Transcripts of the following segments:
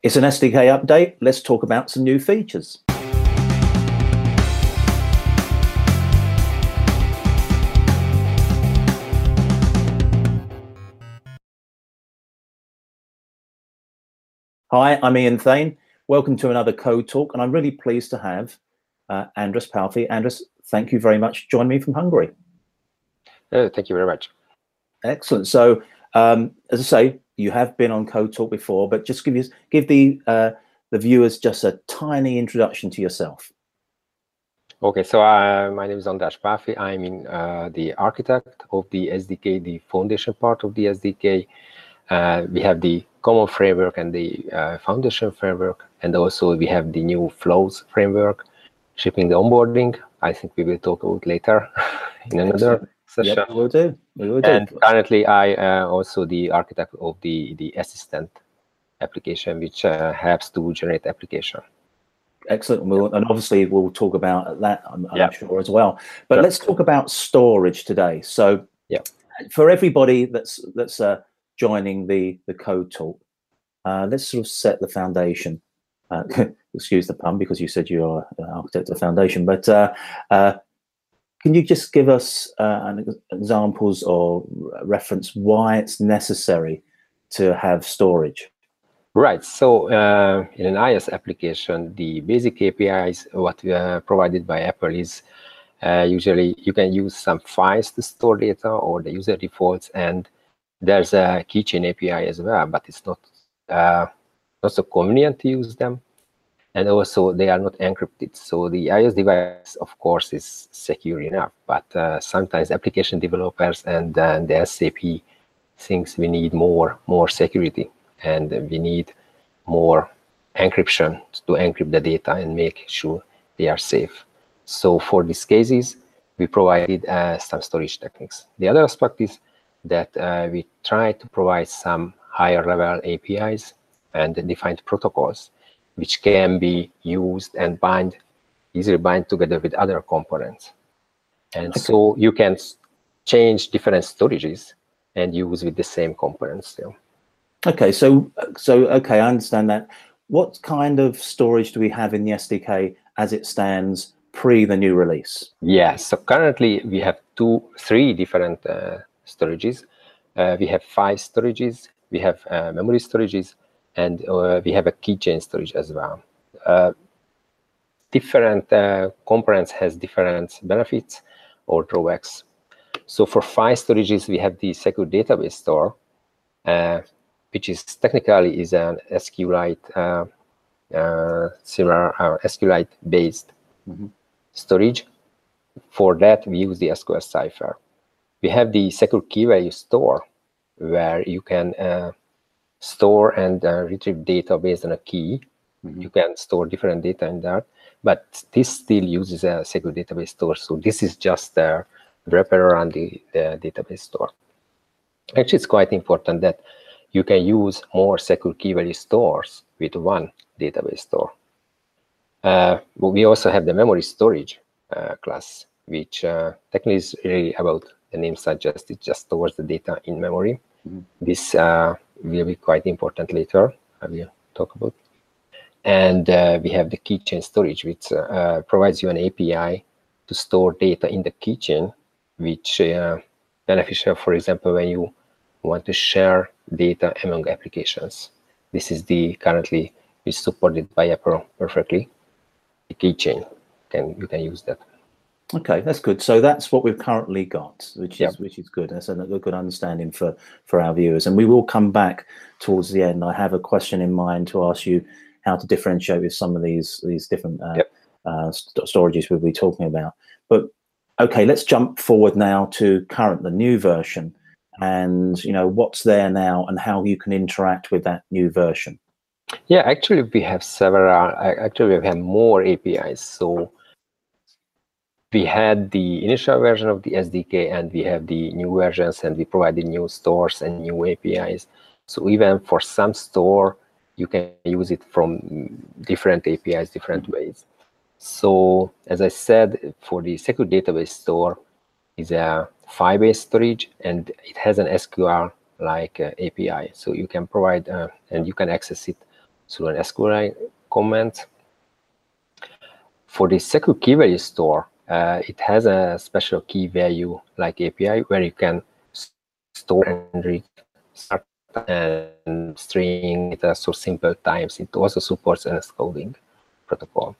It's an SDK update. Let's talk about some new features. Hi, I'm Ian Thain. Welcome to another Code Talk, and I'm really pleased to have uh, Andras Palfi. Andras, thank you very much. Join me from Hungary. Uh, thank you very much. Excellent. So, um, as I say, you have been on Code Talk before, but just give you give the uh, the viewers just a tiny introduction to yourself. Okay, so uh, my name is Andras Palfi. I'm in uh, the architect of the SDK, the foundation part of the SDK. Uh, we have the common framework and the uh, foundation framework, and also we have the new flows framework, shipping the onboarding. I think we will talk about later in another session. Yep, we will do. We will do. And currently, I uh, also the architect of the the assistant application, which uh, helps to generate application. Excellent. We'll, and obviously, we'll talk about that. I'm, I'm sure as well. But sure. let's talk about storage today. So, yeah, for everybody that's that's uh, joining the the code talk, uh, let's sort of set the foundation. Uh, excuse the pun because you said you are an architect of the foundation, but uh, uh, can you just give us uh, examples or reference why it's necessary to have storage? Right. So uh, in an iOS application, the basic APIs what uh, provided by Apple is uh, usually you can use some files to store data or the user defaults, and there's a keychain API as well, but it's not uh, not so convenient to use them and also they are not encrypted. So the iOS device, of course, is secure enough, but uh, sometimes application developers and uh, the SAP thinks we need more more security and we need more encryption to encrypt the data and make sure they are safe. So for these cases, we provided uh, some storage techniques. The other aspect is that uh, we try to provide some higher level APIs and defined protocols which can be used and bind easily bind together with other components. And okay. so you can change different storages and use with the same components still. Okay, so so okay, I understand that. What kind of storage do we have in the SDK as it stands pre the new release? Yes, so currently we have two, three different uh, storages. Uh, we have five storages. We have uh, memory storages, and uh, we have a keychain storage as well. Uh, different uh, components has different benefits or drawbacks. So for file storages, we have the secure database store, uh, which is technically is an SQLite uh, uh, similar SQLite based mm -hmm. storage. For that, we use the SQLCipher. We have the secure key value store, where you can store and uh, retrieve data based on a key. Mm-hmm. You can store different data in that, but this still uses a secure database store. So this is just a wrapper around the, the database store. Actually, it's quite important that you can use more secure key value stores with one database store. Uh, we also have the memory storage uh, class, which uh, technically is really about the name suggests it just stores the data in memory. Mm-hmm. This uh, will be quite important later. I will talk about. And uh, we have the keychain storage, which uh, provides you an API to store data in the keychain, which uh, beneficial, for example, when you want to share data among applications. This is the currently is supported by Apple perfectly. The keychain can you can use that. Okay, that's good. So that's what we've currently got, which is which is good. That's a, a, good understanding for for our viewers. And we will come back towards the end. I have a question in mind to ask you how to differentiate with some of these these different uh, yep. uh, st storages we'll be talking about. But okay, let's jump forward now to current, the new version, and you know what's there now and how you can interact with that new version. Yeah, actually, we have several. Actually, we have more APIs. So we had the initial version of the SDK and we have the new versions and we provided new stores and new APIs. So even for some store, you can use it from different APIs, different ways. So as I said, for the secure database store is a file-based storage and it has an SQL like uh, API. So you can provide uh, and you can access it through an SQL comment. For the secure key value store, uh, it has a special key value like API where you can store and read and string data so simple times. It also supports NSCoding protocol.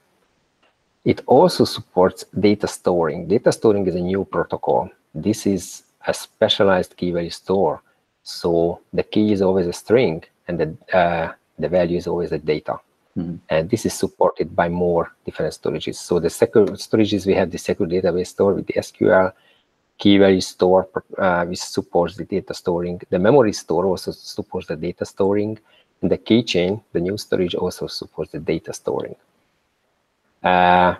It also supports data storing. Data storing is a new protocol. This is a specialized key value store. So the key is always a string and the, uh, the value is always a data. Mm -hmm. And this is supported by more different storages. So the secure storages, we have the secure database store with the SQL, key value store, uh, which supports the data storing. The memory store also supports the data storing. And the keychain, the new storage also supports the data storing. Uh,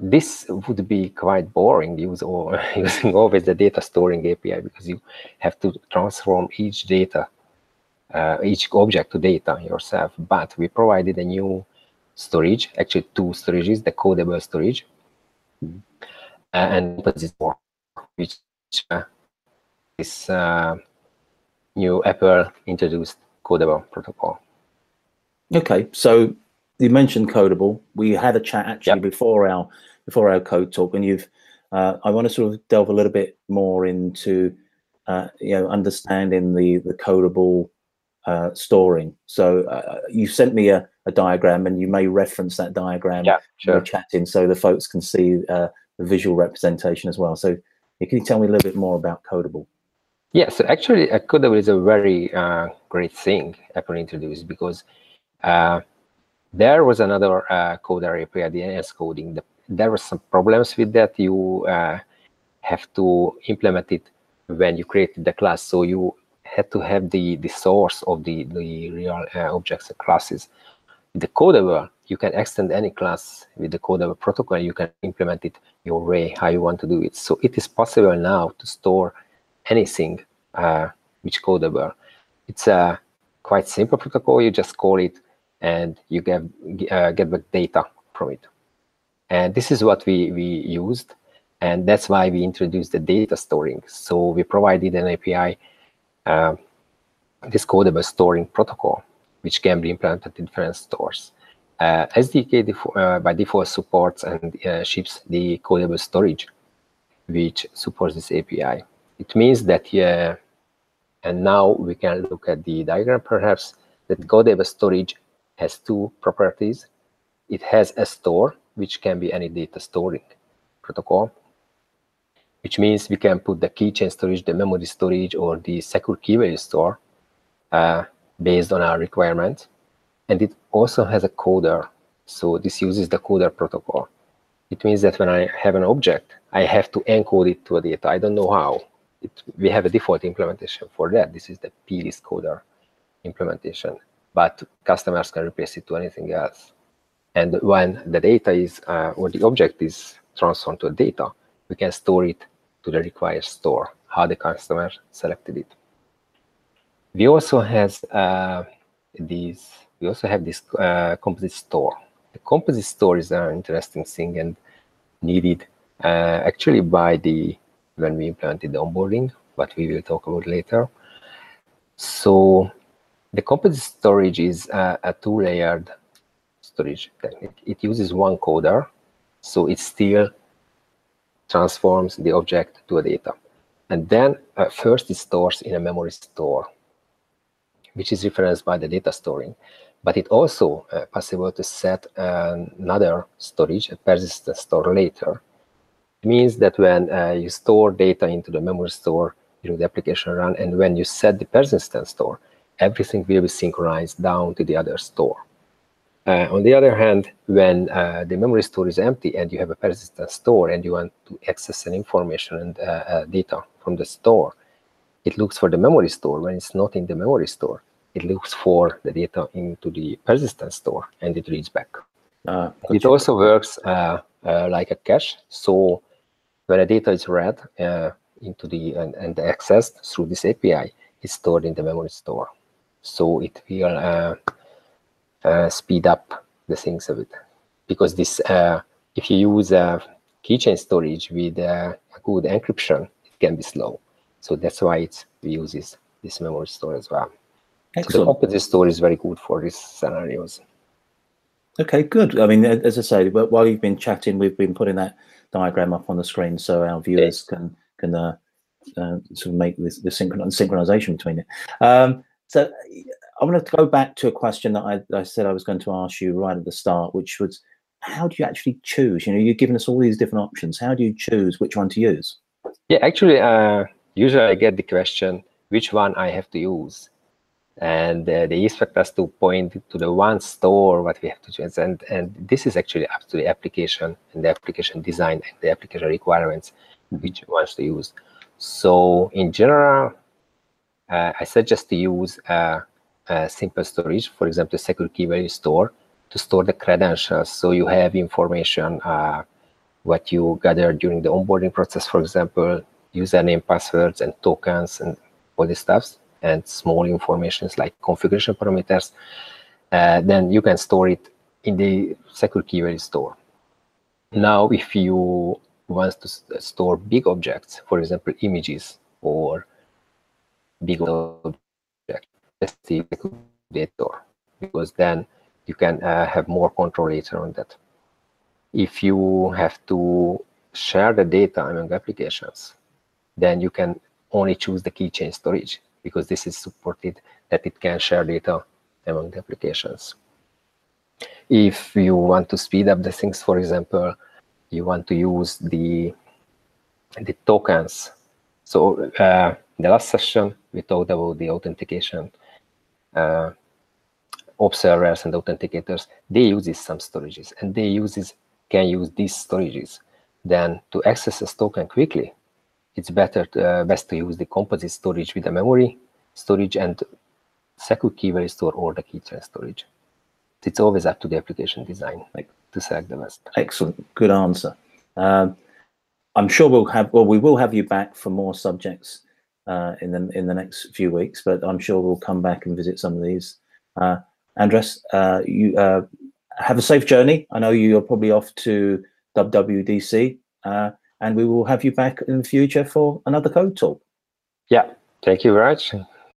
this would be quite boring use or using always the data storing API because you have to transform each data, uh, each object to data yourself. But we provided a new storage, actually two storages, the codable storage mm -hmm. uh, and more, which uh, is uh, new Apple introduced codable protocol. Okay, so you mentioned Codable. We had a chat actually yep. before our before our code talk, and you've. Uh, I want to sort of delve a little bit more into uh, you know understanding the the Codable uh, storing. So uh, you sent me a, a, diagram, and you may reference that diagram yeah, sure. chatting, so the folks can see uh, the visual representation as well. So can you tell me a little bit more about Codable? Yeah, so actually, uh, Codable is a very great thing Apple introduced because there was another uh, coder API, the NSCoding. The, there were some problems with that. You uh, have to implement it when you created the class. So you had to have the, the source of the, the real uh, objects and classes. With the Codable, you can extend any class with the Codable protocol. You can implement it your way, how you want to do it. So it is possible now to store anything uh, which Codable. It's a quite simple protocol. You just call it and you get uh, get back data from it. And this is what we we used, and that's why we introduced the data storing. So we provided an API, uh, this codable storing protocol, which can be implemented in different stores. Uh, SDK uh, by default supports and uh, ships the codable storage, which supports this API. It means that, yeah, and now we can look at the diagram perhaps, that codable storage has two properties. It has a store, which can be any data storing protocol, which means we can put the keychain storage, the memory storage, or the secure key value store uh, based on our requirement. And it also has a coder. So this uses the coder protocol. It means that when I have an object, I have to encode it to a data. I don't know how. It, we have a default implementation for that. This is the plist coder implementation but customers can replace it to anything else. And when the data is, uh, or the object is transformed to data, we can store it to the required store, how the customer selected it. We also has uh, these, we also have this uh, composite store. The composite store is an interesting thing and needed uh, actually by the, when we implemented the onboarding, but we will talk about later. So the composite storage is a, a two-layered storage technique. It uses one coder, so it's still transforms the object to a data. And then uh, first it stores in a memory store, which is referenced by the data storing. But it also uh, possible to set another storage, a persistent store later. It means that when uh, you store data into the memory store during the application run, and when you set the persistent store, everything will be synchronized down to the other store. Uh, on the other hand, when uh, the memory store is empty and you have a persistent store and you want to access an information and uh, uh data from the store, it looks for the memory store. When it's not in the memory store, it looks for the data into the persistent store and it reads back. Ah, it also works uh, uh, like a cache. So when a data is read into the and, and accessed through this API, it's stored in the memory store so it will speed up the things a bit because this uh, if you use a keychain storage with a good encryption it can be slow so that's why it uses this memory store as well Excellent. So the composite store is very good for these scenarios. Okay, good. I mean, as I say, while you've been chatting, we've been putting that diagram up on the screen so our viewers yes. can can uh, uh, sort of make this the synchron synchronization between it. Um, so I want to go back to a question that I, I said I was going to ask you right at the start, which was, how do you actually choose? You know, you've given us all these different options. How do you choose which one to use? Yeah, actually, uh, usually I get the question, which one I have to use? and uh, they expect us to point to the one store what we have to choose and and this is actually up to the application and the application design and the application requirements which wants to use so in general uh, i suggest to use a, a, simple storage for example secure key value store to store the credentials so you have information uh, what you gather during the onboarding process for example username passwords and tokens and all this stuff and small informations like configuration parameters, uh, then you can store it in the secure key value store. Now, if you want to store big objects, for example, images or big objects, the data because then you can uh, have more control later on that. If you have to share the data among applications, then you can only choose the keychain storage because this is supported that it can share data among the applications. If you want to speed up the things, for example, you want to use the, the tokens. So uh, the last session, we talked about the authentication uh, observers and authenticators. They use some storages and they use can use these storages. Then to access a token quickly, it's better to, uh, best to use the composite storage with the memory storage and secure key value store or the keychain storage. It's always up to the application design like, to select the best. Excellent, good answer. Um, I'm sure we'll have well, we will have you back for more subjects uh, in the in the next few weeks, but I'm sure we'll come back and visit some of these. Uh, Andras, uh, you uh, have a safe journey. I know you're probably off to WWDC. Uh, and we will have you back in the future for another code talk. Yeah, thank you very much.